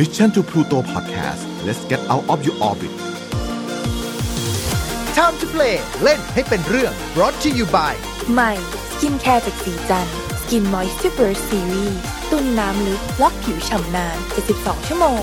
Mission to Pluto Podcast let's get out of your orbit Time to play เล่นให้เป็นเรื่อง brought to you by ใหม่ skincare จากศรีจันทร์ Skin Moisture Series ตุนน้ำลึกล็อกผิวฉ่ำนาน72ชั่วโมง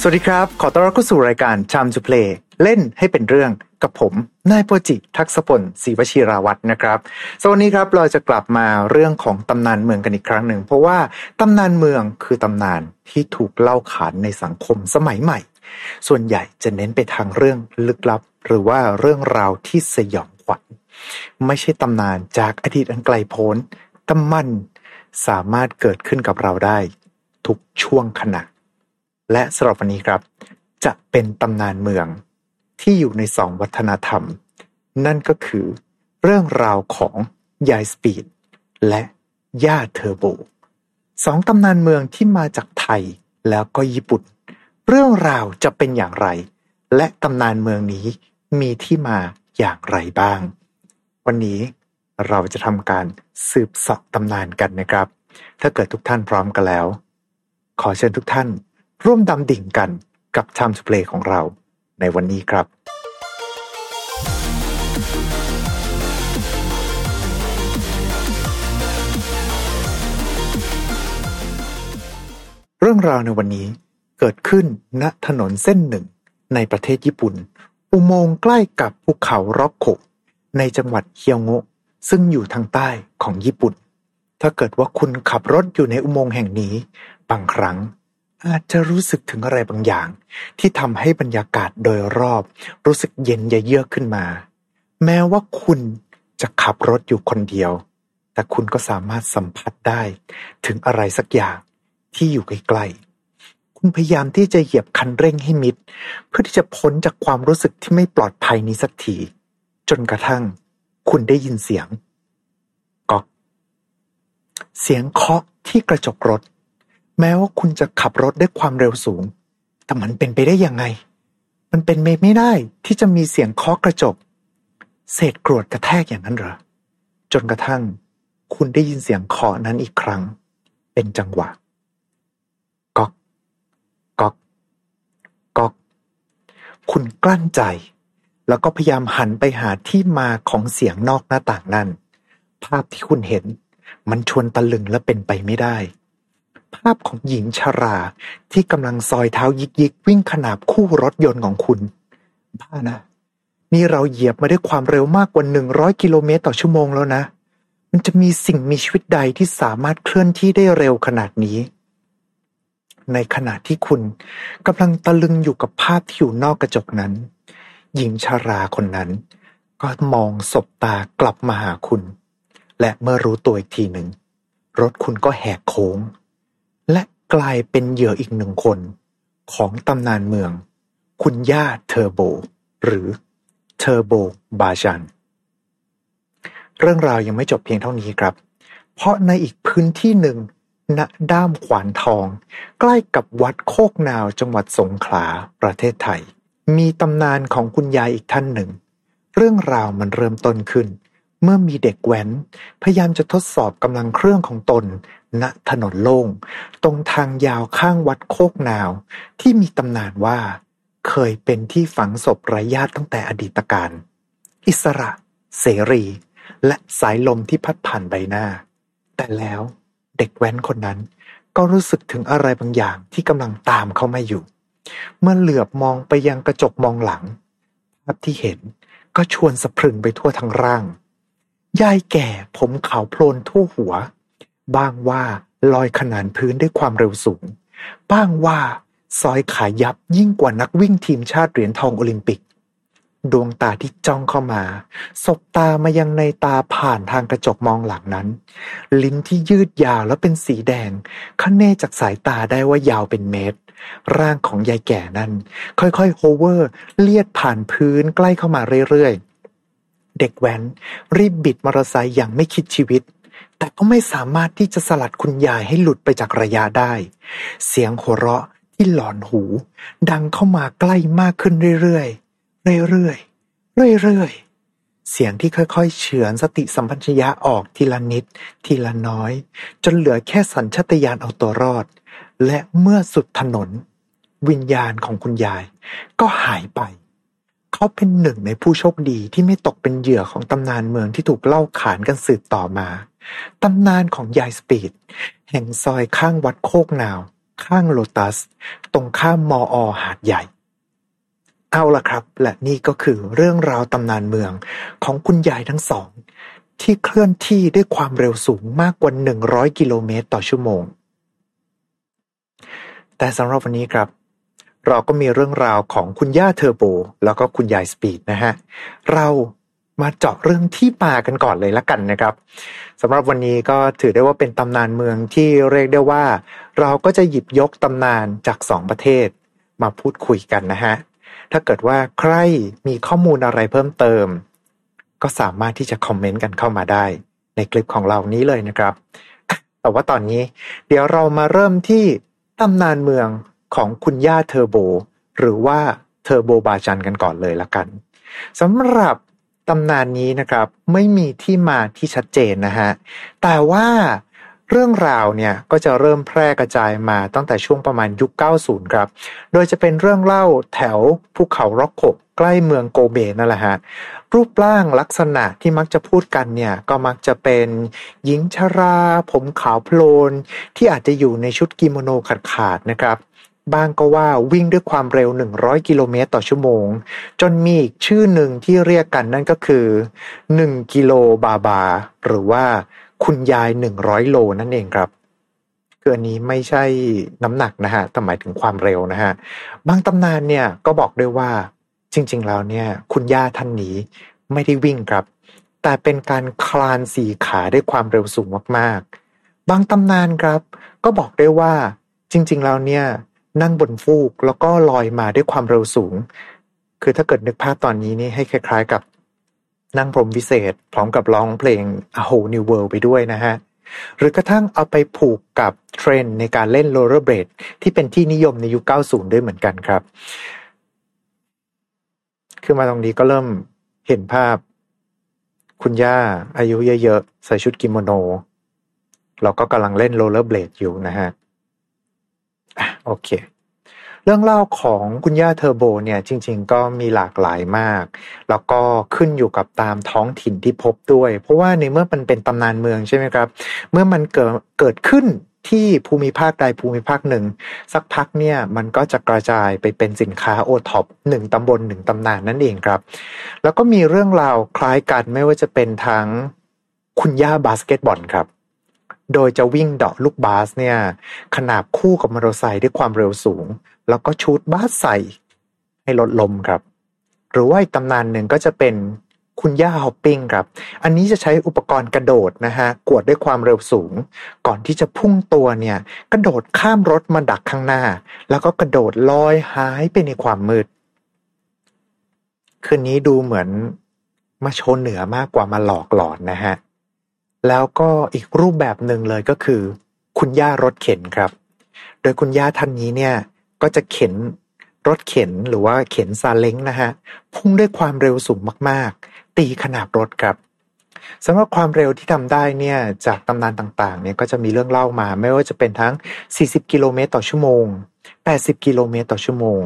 สวัสดีครับ ขอต้อนรับเข้าสู่รายการ Time to Play เล่นให้เป็นเรื่อง กับผมนายโปจิทักษพลศรีวชิราวัตรนะครับสวันนี้ครับเราจะกลับมาเรื่องของตำนานเมืองกันอีกครั้งหนึ่ง เพราะว่าตำนานเมืองคือตำนานที่ถูกเล่าขานในสังคมสมัยใหม่ ส่วนใหญ่จะเน้นไปทางเรื่องลึกลับ หรือว่าเรื่องราวที่สยองขวัญไม่ใช่ตำนานจากอดีตอันไกลโพ้นต่มันสามารถเกิดขึ้นกับเราได้ ทุกช่วงขณะ และสำหรับวันนี้ครับ จะเป็นตำนานเมือง ที่อยู่ในสองวัฒนธรรม นั่นก็คือ เรื่องราวของยายสปีด และย่าเทอร์โบสองตำนานเมืองที่มาจากไทยแล้วก็ญี่ปุ่น เรื่องราวจะเป็นอย่างไร และตำนานเมืองนี้มีที่มาอย่างไรบ้าง วันนี้เราจะทำการสืบสอบตำนานกันนะครับ ถ้าเกิดทุกท่านพร้อมกันแล้ว ขอเชิญทุกท่าน ร่วมดำดิ่งกันกับ Time to Play ของเรา ในวันนี้ครับเรื่องราวในวันนี้เกิดขึ้นณถนนเส้นหนึ่งในประเทศญี่ปุ่น อุโมงค์ใกล้กับภูเขาร็อกโขในจังหวัดเคียวโงะซึ่งอยู่ทางใต้ของญี่ปุ่น ถ้าเกิดว่าคุณขับรถอยู่ในอุโมงค์แห่งนี้ บางครั้ง อาจจะรู้สึกถึงอะไรบางอย่าง ที่ทำให้บรรยากาศโดยรอบ รู้สึกเย็นเยือกขึ้นมา แม้ว่าคุณจะขับรถอยู่คนเดียว แต่คุณก็สามารถสัมผัสได้ ถึงอะไรสักอย่างที่อยู่ใกล้ๆคุณพยายามที่จะเหยียบคันเร่งให้มิด เพื่อที่จะพ้นจากความรู้สึกที่ไม่ปลอดภัยนี้สักทีจนกระทั่ง คุณได้ยินเสียงก๊อกเสียงเคาะที่กระจกรถ แม้ว่าคุณจะขับรถด้วยความเร็วสูง แต่มันเป็นไปได้ยังไง มันเป็นไปไม่ได้ที่จะมีเสียงเคาะกระจก เศษกรวดกระแทกอย่างนั้นเหรอ จนกระทั่ง คุณได้ยินเสียงเคาะนั้นอีกครั้ง เป็นจังหวะ ก๊อก ก๊อก ก๊อก คุณกลั้นใจ แล้วก็พยายามหันไปหาที่มาของเสียงนอกหน้าต่างนั่นภาพที่คุณเห็น มันชวนตะลึงและเป็นไปไม่ได้ ภาพของหญิงชราที่กำลังซอยเท้ายิกยิกๆวิ่งขนาบคู่รถยนต์ของคุณบ้านะ นี่เราเหยียบมาด้วยความเร็วมากกว่าหนึ่งร้อยกิโลเมตรต่อชั่วโมงแล้วนะ มันจะมีสิ่งมีชีวิตใดที่สามารถเคลื่อนที่ได้เร็วขนาดนี้ ในขณะที่คุณกำลังตะลึงอยู่กับภาพที่อยู่นอกกระจกนั้น หญิงชาราคนนั้น ก็มองสบตากลับมาหาคุณ และเมื่อรู้ตัวอีกทีหนึ่งรถคุณก็แหกโค้ง และกลายเป็นเหยื่ออีกหนึ่งคน ของตำนานเมือง คุณย่าเทอร์โบ หรือเทอร์โบบาจัน เรื่องราวยังไม่จบเพียงเท่านี้ครับ เพราะในอีกพื้นที่หนึ่งณด้ามขวานทอง ใกล้กับวัดโคกนาวจังหวัดสงขลาประเทศไทย มีตำนานของคุณยายอีกท่านหนึ่ง เรื่องราวมันเริ่มต้นขึ้น เมื่อมีเด็กแว้น พยายามจะทดสอบกำลังเครื่องของตน ณถนนโล่ง ตรงทางยาวข้างวัดโคกนาว ที่มีตำนานว่า เคยเป็นที่ฝังศพไร้ญาติตั้งแต่อดีตการ อิสระ เสรี และสายลมที่พัดผ่านใบหน้า แต่แล้วเด็กแว้นคนนั้น ก็รู้สึกถึงอะไรบางอย่างที่กำลังตามเข้ามาอยู่ เมื่อเหลือบมองไปยังกระจกมองหลังภาพที่เห็นก็ชวนสะพรึงไปทั่วทั้งร่าง ยายแก่ผมขาวโพลนทั่วหัว บ้างว่าลอยขนานพื้นด้วยความเร็วสูง บ้างว่าซอยขายับยิ่งกว่านักวิ่งทีมชาติเหรียญทองโอลิมปิก ดวงตาที่จ้องเข้ามา สบตามายังในตาผ่านทางกระจกมองหลังนั้น ลิ้นที่ยืดยาวและเป็นสีแดงขั้นเน่จากสายตาได้ว่ายาวเป็นเมตร ร่างของยายแก่นั้น ค่อยๆโฮเวอร์ เลียดผ่านพื้นใกล้เข้ามาเรื่อยๆ เด็กแว้นรีบบิดมอเตอร์ไซค์อย่างไม่คิดชีวิต แต่ก็ไม่สามารถที่จะสลัดคุณยายให้หลุดไปจากระยะได้ เสียงหัวเราะที่หลอนหู ดังเข้ามาใกล้มากขึ้นเรื่อยๆ เรื่อยๆ เรื่อยๆ เสียงที่ค่อยๆ เฉือนสติสัมปชัญญะออกทีละนิด ทีละน้อย จนเหลือแค่สัญชาตญาณเอาตัวรอด และเมื่อสุดถนน วิญญาณของคุณยายก็หายไป เขาเป็นหนึ่งในผู้โชคดีที่ไม่ตกเป็นเหยื่อของตำนานเมืองที่ถูกเล่าขานกันสืบต่อมา ตำนานของยายสปีด แห่งซอยข้างวัดโคกนาว ข้างโลตัส ตรงข้ามมออหาดใหญ่ เอาละครับ และนี่ก็คือเรื่องราวตำนานเมืองของคุณยายทั้งสอง ที่เคลื่อนที่ด้วยความเร็วสูงมากกว่า 100 กิโลเมตรต่อชั่วโมง แต่สำหรับวันนี้ครับ เราก็มีเรื่องราวของคุณย่าเทอร์โบ แล้วก็คุณยายสปีดนะฮะ เรามาเจาะเรื่องที่มากันก่อนเลยละกันนะครับสำหรับวันนี้ก็ถือได้ว่าเป็นตำนานเมืองที่เรียกได้ว่า เราก็จะหยิบยกตำนานจากสองประเทศมาพูดคุยกันนะฮะ ถ้าเกิดว่าใครมีข้อมูลอะไรเพิ่มเติม ก็สามารถที่จะคอมเมนต์กันเข้ามาได้ ในคลิปของเรานี้เลยนะครับ แต่ว่าตอนนี้เดี๋ยวเรามาเริ่มที่ตำนานเมือง ของคุณย่าเทอร์โบ หรือว่าเทอร์โบบาจันกันก่อนเลยละกันสำหรับตำนานนี้นะครับไม่มีที่มาที่ชัดเจนนะฮะ แต่ว่าเรื่องราวเนี่ยก็จะเริ่มแพร่กระจายมาตั้งแต่ช่วงประมาณยุค 90 ครับ โดยจะเป็นเรื่องเล่าแถวภูเขาร็อกโกใกล้เมืองโกเบนั่นแหละฮะ รูปร่างลักษณะที่มักจะพูดกันเนี่ย ก็มักจะเป็นหญิงชรา ผมขาวโพลน ที่อาจจะอยู่ในชุดกิโมโนขาดๆนะครับ บ้างก็ว่าวิ่งด้วยความเร็ว 100 กิโลเมตรต่อชั่วโมง จนมีอีกชื่อหนึ่งที่เรียกกันนั่นก็คือ 1 กิโลบาบา หรือว่าคุณยาย 100 โลนั่นเองครับคืออันนี้ไม่ใช่น้ำหนักนะฮะแต่หมายถึงความเร็วนะฮะ บางตำนานเนี่ยก็บอกด้วยว่าจริง ๆ แล้วเนี่ย คุณย่าท่านนี้ไม่ได้วิ่งครับ แต่เป็นการคลานสี่ขาด้วยความเร็วสูงมากๆ บางตำนานครับ ก็บอกได้ว่าจริง ๆ แล้วเนี่ย นั่งบนฟูกแล้วก็ลอยมาด้วยความเร็วสูง คือถ้าเกิดนึกภาพตอนนี้นี่ให้คล้าย ๆ กับนั่งพรมวิเศษ พร้อมกับร้องเพลง A Whole New World ไปด้วยนะฮะ หรือกระทั่งเอาไปผูกกับเทรนในการเล่นโรลเลอร์เบรดที่เป็นที่นิยมในยุค 90 ด้วยเหมือนกันครับ คือมาตรงนี้ก็เริ่มเห็นภาพ คุณย่าอายุเยอะๆ ใส่ชุดกิโมโน เราก็กำลังเล่นโรลเลอร์เบลดอยู่นะฮะ โอเค เรื่องเล่าของคุณย่าเทอร์โบเนี่ยจริง ๆ ก็มีหลากหลายมาก แล้วก็ขึ้นอยู่กับตามท้องถิ่นที่พบด้วย เพราะว่าในเมื่อมันเป็นตำนานเมืองใช่ไหมครับ เมื่อมันเกิดเกิดขึ้นที่ภูมิภาคใดภูมิภาคหนึ่ง สักพักเนี่ยมันก็จะกระจายไปเป็นสินค้าโอท็อปหนึ่งตำบลหนึ่งตำนานนั่นเองครับ แล้วก็มีเรื่องราวคล้ายกันไม่ว่าจะเป็นทั้งคุณย่าบาสเกตบอลครับ โดยจะวิ่งเดาะลูกบาสเนี่ย ขนาบคู่กับมอเตอร์ไซค์ด้วยความเร็วสูง แล้วก็ shoot บาสใส่ให้รถล้มครับ หรือว่าอีกตำนานหนึ่งก็จะเป็นคุณย่า hopping ครับ อันนี้จะใช้อุปกรณ์กระโดดนะฮะ กวดด้วยความเร็วสูง ก่อนที่จะพุ่งตัวเนี่ย กระโดดข้ามรถมาดักข้างหน้า แล้วก็กระโดดลอยหายไปในความมืด คืนนี้ดูเหมือนมาโชว์เหนือมากกว่ามาหลอกหลอนนะฮะ แล้วก็อีกรูปแบบหนึ่งเลยก็คือ คุณย่ารถเข็นครับ โดยคุณย่าท่านนี้เนี่ยก็จะเข็นรถเข็นหรือว่าเข็นซาเล้งนะฮะพุ่งด้วยความเร็วสูงมากๆ ตีขนาบรถครับสำหรับความเร็วที่ทำได้เนี่ยจากตำนานต่างๆเนี่ยก็จะมีเรื่องเล่ามา ไม่ว่าจะเป็นทั้ง 40 กิโลเมตรต่อชั่วโมง 80 กิโลเมตรต่อชั่วโมง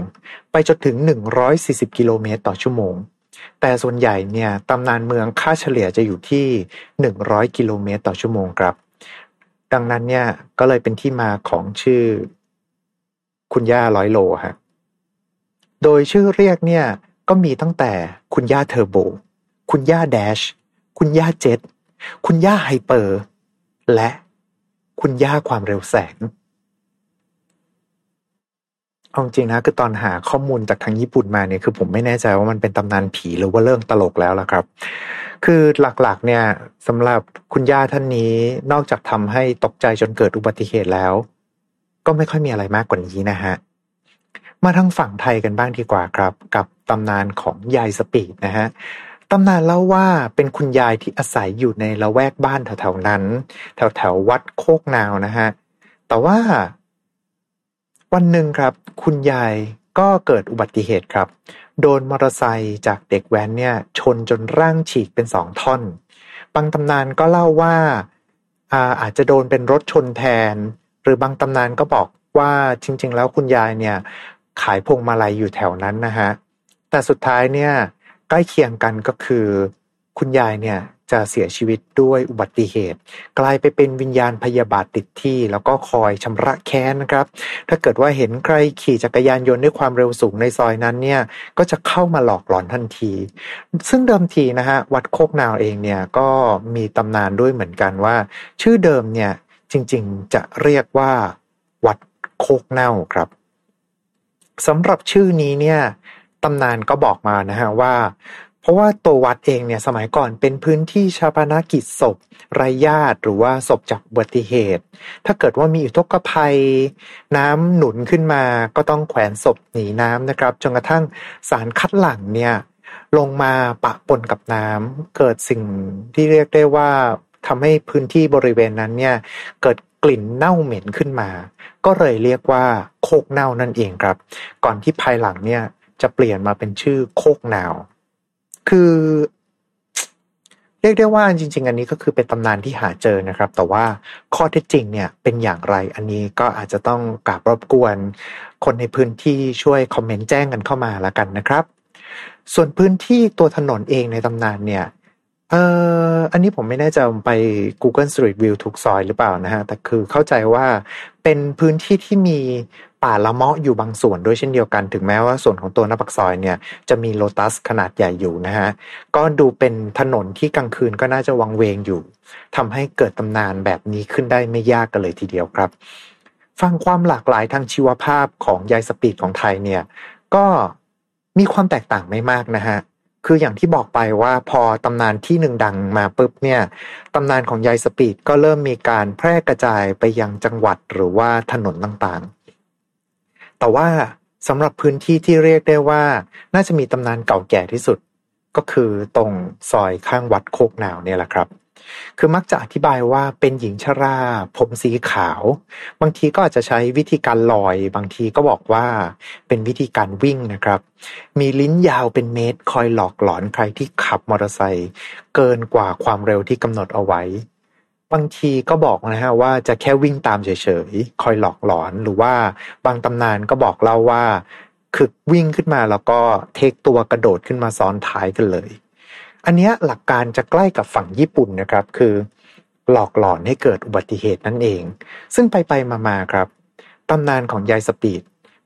ไปจนถึง 140 กิโลเมตรต่อชั่วโมง แต่ส่วนใหญ่เนี่ยตำนานเมืองค่าเฉลี่ยจะอยู่ที่ 100 กิโลเมตรต่อชั่วโมงครับ ดังนั้นเนี่ยก็เลยเป็นที่มาของชื่อ คุณย่าร้อยโลฮะโดยชื่อเรียกเนี่ยก็มีตั้งแต่คุณย่าเทอร์โบ คุณย่าแดช คุณย่าเจ็ต คุณย่าไฮเปอร์ และคุณย่าความเร็วแสง เอาจริงนะคือตอนหาข้อมูลจากทางญี่ปุ่นมาเนี่ยคือผมไม่แน่ใจว่ามันเป็นตำนานผีหรือว่าเรื่องตลกแล้วล่ะครับ คือหลักๆเนี่ยสำหรับคุณย่าท่านนี้นอกจากทำให้ตกใจจนเกิดอุบัติเหตุแล้ว ก็ไม่ค่อยมีอะไรมากกว่านี้นะฮะมาทางฝั่งไทยกันบ้างดีกว่าครับ กับตำนานของยายสปีดนะฮะตำนานเล่าว่าเป็นคุณยายที่อาศัยอยู่ในละแวกบ้านแถวๆนั้น แถวๆวัดโคกนาวนะฮะแต่ว่า วันหนึ่งครับ คุณยายก็เกิดอุบัติเหตุครับ โดนมอเตอร์ไซค์จากเด็กแว้นเนี่ย ชนจนร่างฉีกเป็นสองท่อน บางตำนานก็เล่าว่าอาอาจจะโดนเป็นรถชนแทน หรือบางตำนานก็บอกว่าจริง ๆ แล้วคุณยายเนี่ย ขายพวงมาลัยอยู่แถวนั้นนะฮะแต่สุดท้ายเนี่ยใกล้เคียงกันก็คือ คุณยายเนี่ย จะเสียชีวิตด้วยอุบัติเหตุ กลายไปเป็นวิญญาณพยาบาทติดที่ แล้วก็คอยชำระแค้นนะครับ ถ้าเกิดว่าเห็นใครขี่จักรยานยนต์ด้วยความเร็วสูงในซอยนั้นเนี่ยก็จะเข้ามาหลอกหลอนทันที ซึ่งเดิมทีนะฮะวัดโคกนาวเองเนี่ยก็มีตำนานด้วยเหมือนกันว่า ชื่อเดิมเนี่ยจริงๆจะเรียกว่าวัดโคกเน่าครับสำหรับชื่อนี้เนี่ยตำนานก็บอกมานะฮะว่า เพราะว่าตัววัดเองเนี่ยสมัยก่อนเป็นพื้นที่ชาปนากิจศพไร้ญาติหรือว่าศพจากอุบัติเหตุ ถ้าเกิดว่ามีอุทกภัย น้ำหนุนขึ้นมาก็ต้องแขวนศพหนีน้ำนะครับจนกระทั่งสารคัดหลั่งเนี่ยลงมาปะปนกับน้ำเกิดสิ่งที่เรียกได้ว่าทำให้พื้นที่บริเวณนั้นเนี่ยเกิดกลิ่นเน่าเหม็นขึ้นมา ก็เลยเรียกว่าโคกเน่านั่นเองครับ ก่อนที่ภายหลังเนี่ยจะเปลี่ยนมาเป็นชื่อโคกนาว คือ เรียกได้ว่าจริง ๆ อันนี้ก็คือเป็นตำนานที่หาเจอนะครับ แต่ว่าข้อเท็จจริงเนี่ยเป็นอย่างไรอันนี้ก็อาจจะต้องกราบรบกวน คนในพื้นที่ช่วยคอมเมนต์แจ้งกันเข้ามาล้วกันนะครับ ส่วนพื้นที่ตัวถนนเองในตำนานเนี่ยเอ่ออันนี้ผมไม่แน่ใจไป Google Street View ทุกซอยหรือเปล่านะฮะ แต่คือเข้าใจว่าเป็นพื้นที่ที่มี ป่าละเมาะอยู่บางส่วนด้วยเช่นเดียวกัน ถึงแม้ว่าส่วนของตัวหน้าปักซอยเนี่ยจะมีโลตัสขนาดใหญ่อยู่นะฮะ ก็ดูเป็นถนนที่กลางคืนก็น่าจะวังเวงอยู่ทำให้เกิดตำนานแบบนี้ขึ้นได้ไม่ยากกันเลยทีเดียวครับ ฟังความหลากหลายทางชีวภาพของยายสปีดของไทยเนี่ยก็มีความแตกต่างไม่มากนะฮะคืออย่างที่บอกไปว่าพอตำนานที่หนึ่งดังมาปุ๊บเนี่ยตำนานของยายสปีดก็เริ่มมีการแพร่กระจายไปยังจังหวัดหรือว่าถนนต่างๆ แต่ว่าสำหรับพื้นที่ที่เรียกได้ว่า น่าจะมีตำนานเก่าแก่ที่สุด ก็คือตรงซอยข้างวัดโคกหนาวเนี่ยแหละครับ คือมักจะอธิบายว่าเป็นหญิงชรา ผมสีขาว บางทีก็อาจจะใช้วิธีการลอย บางทีก็บอกว่าเป็นวิธีการวิ่งนะครับ มีลิ้นยาวเป็นเมตร คอยหลอกหลอนใครที่ขับมอเตอร์ไซค์เกินกว่าความเร็วที่กำหนดเอาไว้ บางทีก็บอกนะฮะว่าจะแค่วิ่งตามเฉยๆ คอยหลอกหลอนหรือว่าบางตำนานก็บอกเล่าว่า คือวิ่งขึ้นมาแล้วก็เทคตัวกระโดดขึ้นมาซ้อนท้ายกันเลย อันนี้หลักการจะใกล้กับฝั่งญี่ปุ่นนะครับ คือ หลอกหลอนให้เกิดอุบัติเหตุนั่นเอง ซึ่งไปไปมาๆครับตำนานของยายสปีด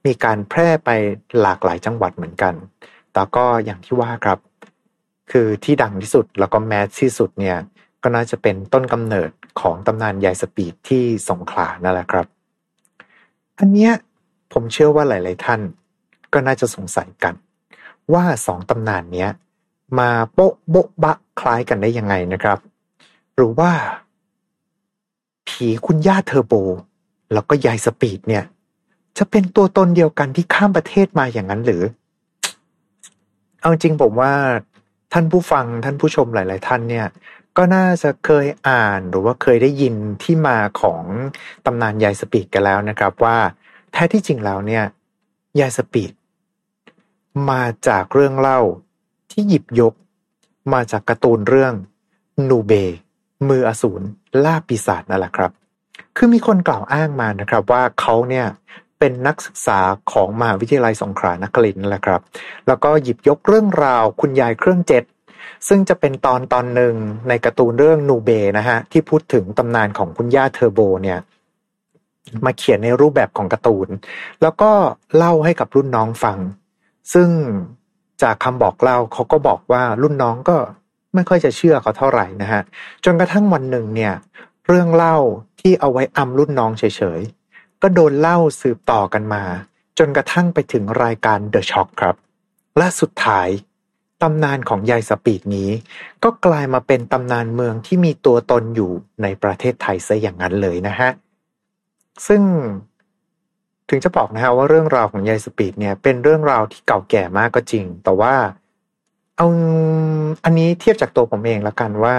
มีการแพร่ไปหลากหลายจังหวัดเหมือนกัน แต่ก็อย่างที่ว่าครับ คือที่ดังที่สุดแล้วก็ mass ที่สุดเนี่ย ก็น่าจะเป็นต้นกำเนิดของตำนานยายสปีดที่สงขลานั่นแหละครับ อันเนี้ยผมเชื่อว่าหลาย ๆ ท่าน ก็น่าจะสงสัยกัน ว่าสองตำนานเนี้ยมาโป๊ะโบ๊ะบะคล้ายกันได้ยังไงนะครับ หรือว่า ผีคุณย่าเทอร์โบ แล้วก็ยายสปีดเนี่ย จะเป็นตัวตนเดียวกันที่ข้ามประเทศมาอย่างนั้นหรือ เอาจริงผมว่าท่านผู้ฟังท่านผู้ชมหลาย ๆ ท่านเนี่ย ก็น่าจะเคยอ่านหรือว่าเคยได้ยินที่มาของตำนานยายสปีดกันแล้วนะครับว่าแท้ที่จริงแล้วเนี่ยยายสปีดมาจากเรื่องเล่าที่หยิบยก มาจากการ์ตูนเรื่องนูเบ มืออสูรล่าปีศาจนั่นแหละครับ คือมีคนกล่าวอ้างมานะครับว่าเขาเนี่ยเป็นนักศึกษาของมหาวิทยาลัยสงขลานครินทร์แหละครับ แล้วก็หยิบยกเรื่องราวคุณยายเครื่องเจ็ด ซึ่งจะเป็นตอนตอนหนึ่งในการ์ตูนเรื่องนูเบนะฮะที่พูดถึงตำนานของคุณย่าเทอร์โบเนี่ยมาเขียนในรูปแบบของการ์ตูน แล้วก็เล่าให้กับรุ่นน้องฟัง ซึ่งจากคำบอกเล่าเขาก็บอกว่ารุ่นน้องก็ไม่ค่อยจะเชื่อเขาเท่าไหร่นะฮะจนกระทั่งวันหนึ่งเนี่ย เรื่องเล่าที่เอาไว้อำรุ่นน้องเฉยๆ ก็โดนเล่าสืบต่อกันมา จนกระทั่งไปถึงรายการ The Shock ครับ และสุดท้าย ตำนานของยายสปีดนี้ ก็กลายมาเป็นตำนานเมืองที่มีตัวตนอยู่ในประเทศไทยซะอย่างนั้นเลยนะฮะ ซึ่งถึงจะบอกนะฮะว่าเรื่องราวของยายสปีดเนี่ยเป็นเรื่องราวที่เก่าแก่มากก็จริง แต่ว่าเอาอันนี้เทียบจากตัวผมเองละกันว่า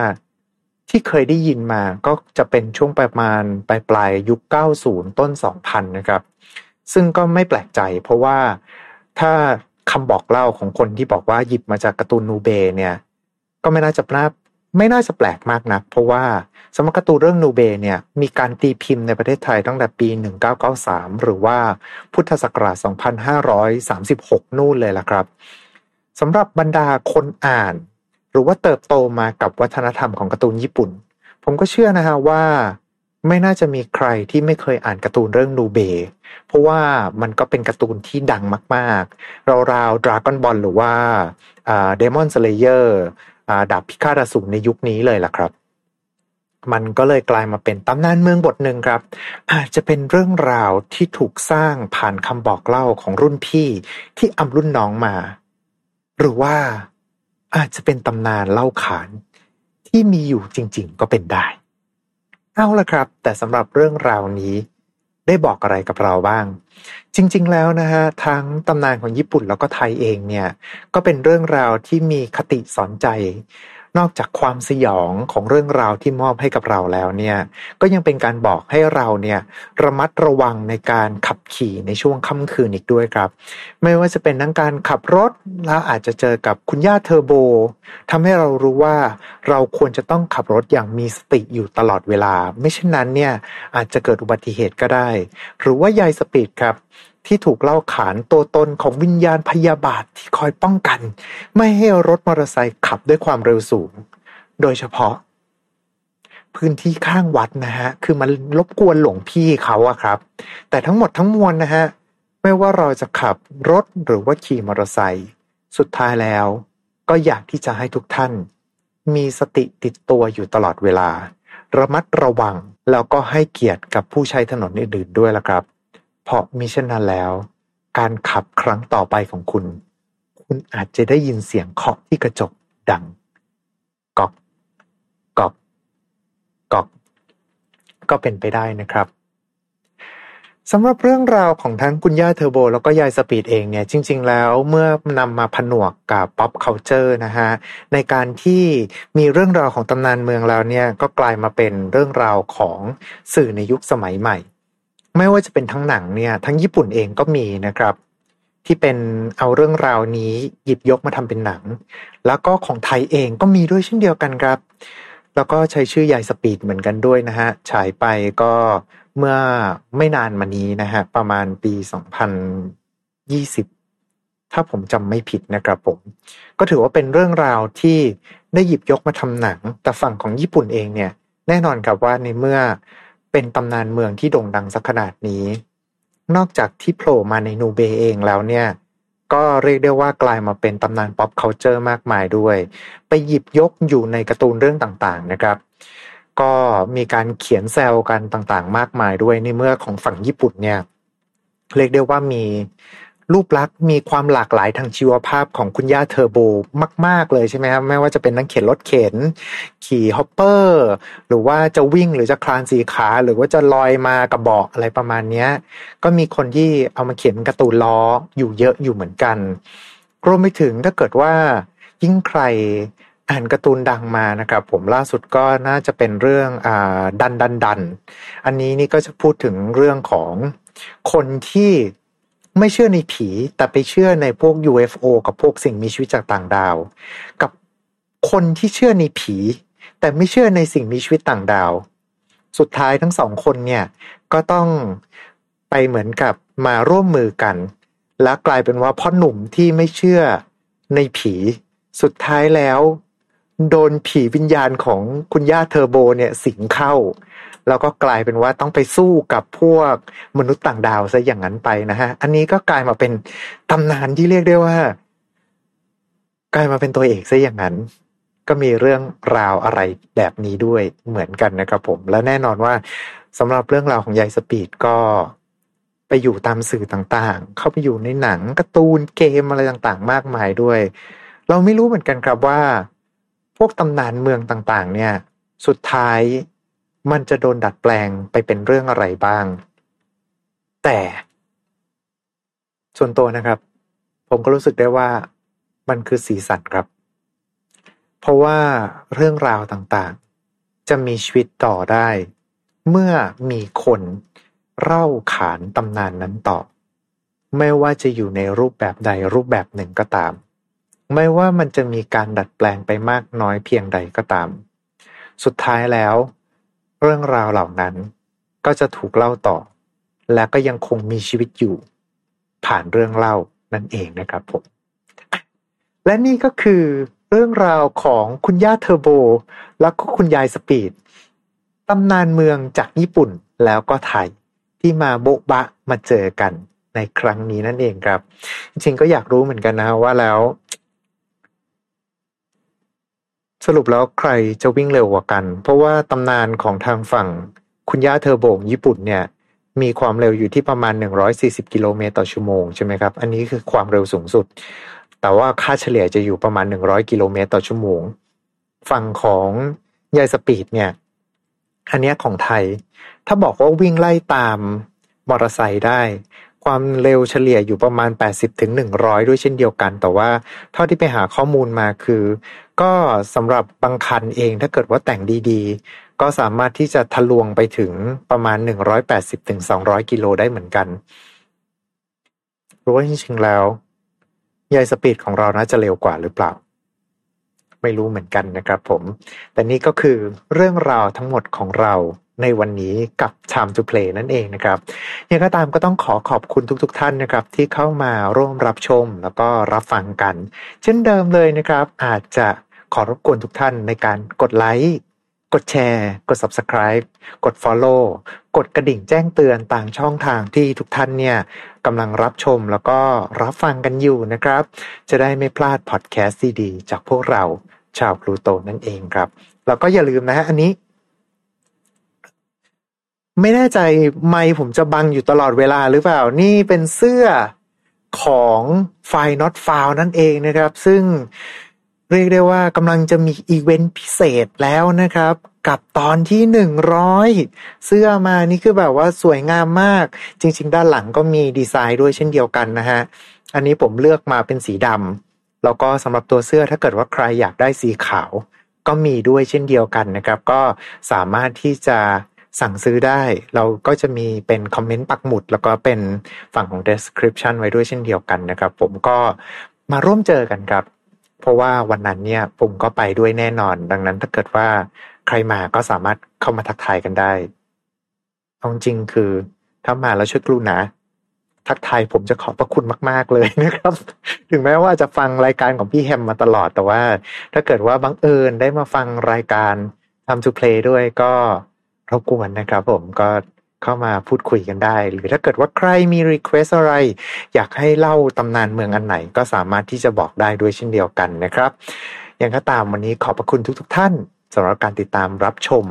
ที่เคยได้ยินมาก็จะเป็นช่วงประมาณปลายปลายยุค 90 ต้น 2000 นะครับ ซึ่งก็ไม่แปลกใจเพราะว่าถ้า คำบอกเล่าของคนที่บอกว่าหยิบมาจากการ์ตูนนูเบเนี่ย ก็ไม่น่าจะน่าไม่น่าจะแปลกมากนะเพราะว่าสมการ์ตูนเรื่องนูเบเนี่ยมีการตีพิมพ์ในประเทศไทยตั้งแต่ปี 1993 หรือว่าพุทธศักราช 2536 นู่นเลยล่ะครับสำหรับบรรดาคนอ่าน หรือว่าเติบโตมากับวัฒนธรรมของการ์ตูนญี่ปุ่น ผมก็เชื่อนะฮะว่า ไม่น่าจะมีใครที่ไม่เคยอ่านการ์ตูนเรื่องนูเบเพราะว่ามันก็เป็นการ์ตูนที่ดังมากๆ ราวๆ Dragon Ball หรือว่า Demon Slayer ดาบพิฆาตอสูรในยุคนี้เลยล่ะครับ มันก็เลยกลายมาเป็นตำนานเมืองบทหนึ่งครับ อาจจะเป็นเรื่องราวที่ถูกสร้างผ่านคำบอกเล่าของรุ่นพี่ที่อำรุ่นน้องมา หรือว่าอาจจะเป็นตำนานเล่าขานที่มีอยู่จริง ๆ ก็เป็นได้ เอาละครับ แต่สำหรับเรื่องราวนี้ ได้บอกอะไรกับเราบ้าง จริง ๆ แล้วนะฮะทั้งตำนานของญี่ปุ่นแล้วก็ไทยเองเนี่ย ก็เป็นเรื่องราวที่มีคติสอนใจ นอกจากความสยองของเรื่องราวที่มอบให้กับเราแล้วเนี่ยก็ยังเป็นการบอกให้เราเนี่ยระมัดระวังในการขับขี่ในช่วงค่ำคืนอีกด้วยครับ ไม่ว่าจะเป็นทั้งการขับรถแล้วอาจจะเจอกับคุณย่าเทอร์โบทำให้เรารู้ว่าเราควรจะต้องขับรถอย่างมีสติอยู่ตลอดเวลา ไม่เช่นนั้นเนี่ยอาจจะเกิดอุบัติเหตุก็ได้ หรือว่ายายสปีดครับ ที่ถูกเล่าขานตัวตนของวิญญาณพยาบาทที่คอยป้องกัน ไม่ให้รถมอเตอร์ไซค์ขับด้วยความเร็วสูง โดยเฉพาะ พื้นที่ข้างวัดนะฮะ คือมันรบกวนหลวงพี่เขาอะครับ แต่ทั้งหมดทั้งมวลนะฮะ ไม่ว่าเราจะขับรถหรือว่าขี่มอเตอร์ไซค์สุดท้ายแล้ว ก็อยากที่จะให้ทุกท่าน มีสติติดตัวอยู่ตลอดเวลา ระมัดระวังแล้วก็ให้เกียรติกับผู้ใช้ถนนอื่นๆด้วยละครับ เพราะมิเช่นนั้นแล้ว การขับครั้งต่อไปของคุณ คุณอาจจะได้ยินเสียงเคาะที่กระจกดังกอกกอกกอกก็เป็นไปได้นะครับสำหรับเรื่องราวของทั้งคุณย่าเทอร์โบ แล้วก็ยายสปีดเองเนี่ยจริง ๆ แล้วเมื่อนำมาผนวกกับ pop culture นะฮะในการที่มีเรื่องราวของตำนานเมืองแล้วเนี่ยก็กลายมาเป็นเรื่องราวของสื่อในยุคสมัยใหม่ ไม่ว่าจะเป็นทั้งหนังเนี่ยทั้งญี่ปุ่นเองก็มีนะครับ ที่เป็นเอาเรื่องราวนี้หยิบยกมาทำเป็นหนัง แล้วก็ของไทยเองก็มีด้วยเช่นเดียวกันครับ แล้วก็ใช้ชื่อยายสปีดเหมือนกันด้วยนะฮะฉายไปก็เมื่อไม่นานมานี้นะฮะประมาณปี 2020 ถ้าผมจำไม่ผิดนะครับผม ก็ถือว่าเป็นเรื่องราวที่ได้หยิบยกมาทำหนัง แต่ฝั่งของญี่ปุ่นเองเนี่ย แน่นอนครับว่าในเมื่อ เป็นตำนานเมืองที่โด่งดังสักขนาดนี้ นอกจากที่โผล่มาในนูเบเองแล้วเนี่ย ก็เรียกได้ว่ากลายมาเป็นตำนาน pop culture มากมายด้วย ไปหยิบยกอยู่ในการ์ตูนเรื่องต่างๆนะครับ ก็มีการเขียนแซวกันต่างๆ มากมายด้วยในเมื่อของฝั่งญี่ปุ่นเนี่ย เรียกได้ว่ามี รูปลักษณ์มีความหลากหลายทางชีวภาพของคุณย่าเทอร์โบมาก ๆ เลยใช่ไหมครับไม่ว่าจะเป็นนักเข็นรถเข็น ขี่ chopper หรือว่าจะวิ่งหรือจะคลานสี่ขา หรือว่าจะลอยมากับบาสอะไรประมาณนี้ก็มีคนที่เอามาเขียนการ์ตูนล้ออยู่เยอะอยู่เหมือนกันรวมไปถึงถ้าเกิดว่ายิ่งใครอ่านการ์ตูนดังมานะครับ ผมล่าสุดก็น่าจะเป็นเรื่องอดันดันดัน อันนี้นี่ก็จะพูดถึงเรื่องของคนที่ ไม่เชื่อในผี แต่ไปเชื่อในพวก UFO กับพวกสิ่งมีชีวิตจากต่างดาว กับคนที่เชื่อในผี แต่ไม่เชื่อในสิ่งมีชีวิตต่างดาว สุดท้ายทั้งสองคนเนี่ยก็ต้องไปเหมือนกับมาร่วมมือกัน แล้วกลายเป็นว่าพ่อหนุ่มที่ไม่เชื่อในผี สุดท้ายแล้ว โดนผีวิญญาณของคุณย่าเทอร์โบเนี่ยสิงเข้า แล้วก็กลายเป็นว่าต้องไปสู้กับพวกมนุษย์ต่างดาวซะอย่างนั้นไปนะฮะ อันนี้ก็กลายมาเป็นตำนานที่เรียกได้ว่า กลายมาเป็นตัวเอกซะอย่างนั้น ก็มีเรื่องราวอะไรแบบนี้ด้วยเหมือนกันนะครับผม และแน่นอนว่าสำหรับเรื่องราวของยายสปีดก็ไปอยู่ตามสื่อต่างๆ เข้าไปอยู่ในหนังการ์ตูนเกมอะไรต่างๆ มากมายด้วย เราไม่รู้เหมือนกันครับว่า พวกตำนานเมืองต่างๆ เนี่ย สุดท้ายมันจะโดนดัดแปลงไปเป็นเรื่องอะไรบ้าง แต่ ส่วนตัวนะครับ ผมก็รู้สึกได้ว่ามันคือสีสันครับ เพราะว่าเรื่องราวต่างๆ จะมีชีวิตต่อได้ เมื่อมีคนเล่าขานตำนานนั้นต่อ ไม่ว่าจะอยู่ในรูปแบบใดรูปแบบหนึ่งก็ตาม ไม่ว่ามันจะมีการดัดแปลงไปมากน้อยเพียงใดก็ตาม สุดท้ายแล้ว เรื่องราวเหล่านั้นก็จะถูกเล่าต่อ และก็ยังคงมีชีวิตอยู่ ผ่านเรื่องเล่านั่นเองนะครับผม และนี่ก็คือเรื่องราวของคุณย่าเทอร์โบ แล้วก็คุณยายสปีดตำนานเมืองจากญี่ปุ่นแล้วก็ไทยที่มาโบะบะมาเจอกันในครั้งนี้นั่นเองครับ จริงๆก็อยากรู้เหมือนกันนะว่าแล้ว สรุปแล้วใครจะวิ่งเร็วกว่ากัน เพราะว่าตำนานของทางฝั่งคุณย่าเทอร์โบญี่ปุ่นเนี่ยมีความเร็วอยู่ที่ประมาณ 140 กิโลเมตรต่อชั่วโมงใช่ไหมครับ อันนี้คือความเร็วสูงสุด แต่ว่าค่าเฉลี่ยจะอยู่ประมาณ 100 กิโลเมตรต่อชั่วโมง ฝั่งของยายสปีดเนี่ยอันนี้ของไทย ถ้าบอกว่าวิ่งไล่ตามมอเตอร์ไซค์ได้ ความเร็วเฉลี่ยอยู่ประมาณ 80ถึง100 ด้วยเช่นเดียวกัน แต่ว่าเท่าที่ไปหาข้อมูลมาคือ ก็สำหรับบางคันเองถ้าเกิดว่าแต่งดีๆ ก็สามารถที่จะทะลวงไปถึงประมาณ 180ถึง200 กิโลได้เหมือนกันรู้ว่าจริงๆแล้วยายสปีดของเราน่าจะเร็วกว่าหรือเปล่า ไม่รู้เหมือนกันนะครับผม แต่นี่ก็คือเรื่องราวทั้งหมดของเราในวันนี้กับ Time to Play นั่นเองนะครับยังก็ตามก็ต้องขอขอบคุณทุกๆทท่านนะครับ ที่เข้ามาร่วมรับชมแล้วก็รับฟังกัน เช่นเดิมเลยนะครับ อาจจะ ขอรบกวนทุกท่านในการกดไลค์กดแชร์ กด Subscribe กด Follow กดกระดิ่งแจ้งเตือนต่างช่องทางที่ทุกท่านเนี่ยกำลังรับชมแล้วก็รับฟังกันอยู่นะครับ จะได้ไม่พลาดพอดแคสต์ดีๆจากพวกเราชาวพลูโตนั่นเองครับ แล้วก็อย่าลืมนะฮะอันนี้ ไม่แน่ใจไม่ผมจะบังอยู่ตลอดเวลาหรือเปล่า นี่เป็นเสื้อของไฟ not found นั่นเองนะครับ ซึ่ง เรียกได้ว่ากำลังจะมีอีเวนต์พิเศษแล้วนะครับ กับตอนที่หนึ่งร้อยเสื้อมานี่คือแบบว่าสวยงามมาก จริง ๆ ด้านหลังก็มีดีไซน์ด้วยเช่นเดียวกันนะฮะ อันนี้ผมเลือกมาเป็นสีดำแล้วก็สำหรับตัวเสื้อถ้าเกิดว่าใครอยากได้สีขาว ก็มีด้วยเช่นเดียวกันนะครับ ก็สามารถที่จะสั่งซื้อได้ เราก็จะมีเป็นคอมเมนต์ปักหมุด แล้วก็เป็นฝั่งของ description ไว้ด้วยเช่นเดียวกันนะครับ ผมก็มาร่วมเจอกันครับ เพราะว่าวันนั้นเนี่ยผมก็ไปด้วยแน่นอน ดังนั้นถ้าเกิดว่าใครมาก็สามารถเข้ามาทักทายกันได้เอาจริงคือถ้ามาแล้วช่วยกรุณาทักทายผมจะขอบพระคุณมาก ๆ เลยนะครับ ถึงแม้ว่าจะฟังรายการของพี่แฮมมาตลอดแต่ว่า ถ้าเกิดว่าบังเอิญได้มาฟังรายการทำ to play ด้วยก็รบกวนนะครับ ผมก็ เข้ามาพูดคุยกันได้ หรือถ้าเกิดว่าใครมีรีเควสอะไร อยากให้เล่าตำนานเมืองอันไหนก็สามารถที่จะบอกได้ด้วยเช่นเดียวกันนะครับยังก็ตามวันนี้ขอบพระคุณทุกๆท่านสำหรับการติดตามรับชม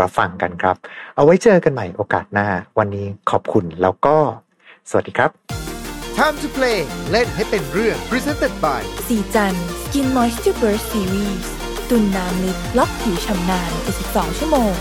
รับฟังกันครับ เอาไว้เจอกันใหม่โอกาสหน้า วันนี้ขอบคุณแล้วก็ สวัสดีครับ Time to play เล่นให้เป็นเรื่อง Presented by สีจัน Skin Moisture Burst Series ตุนน้ำลึกล็อกผิวชำนาน 72 ชั่วโมง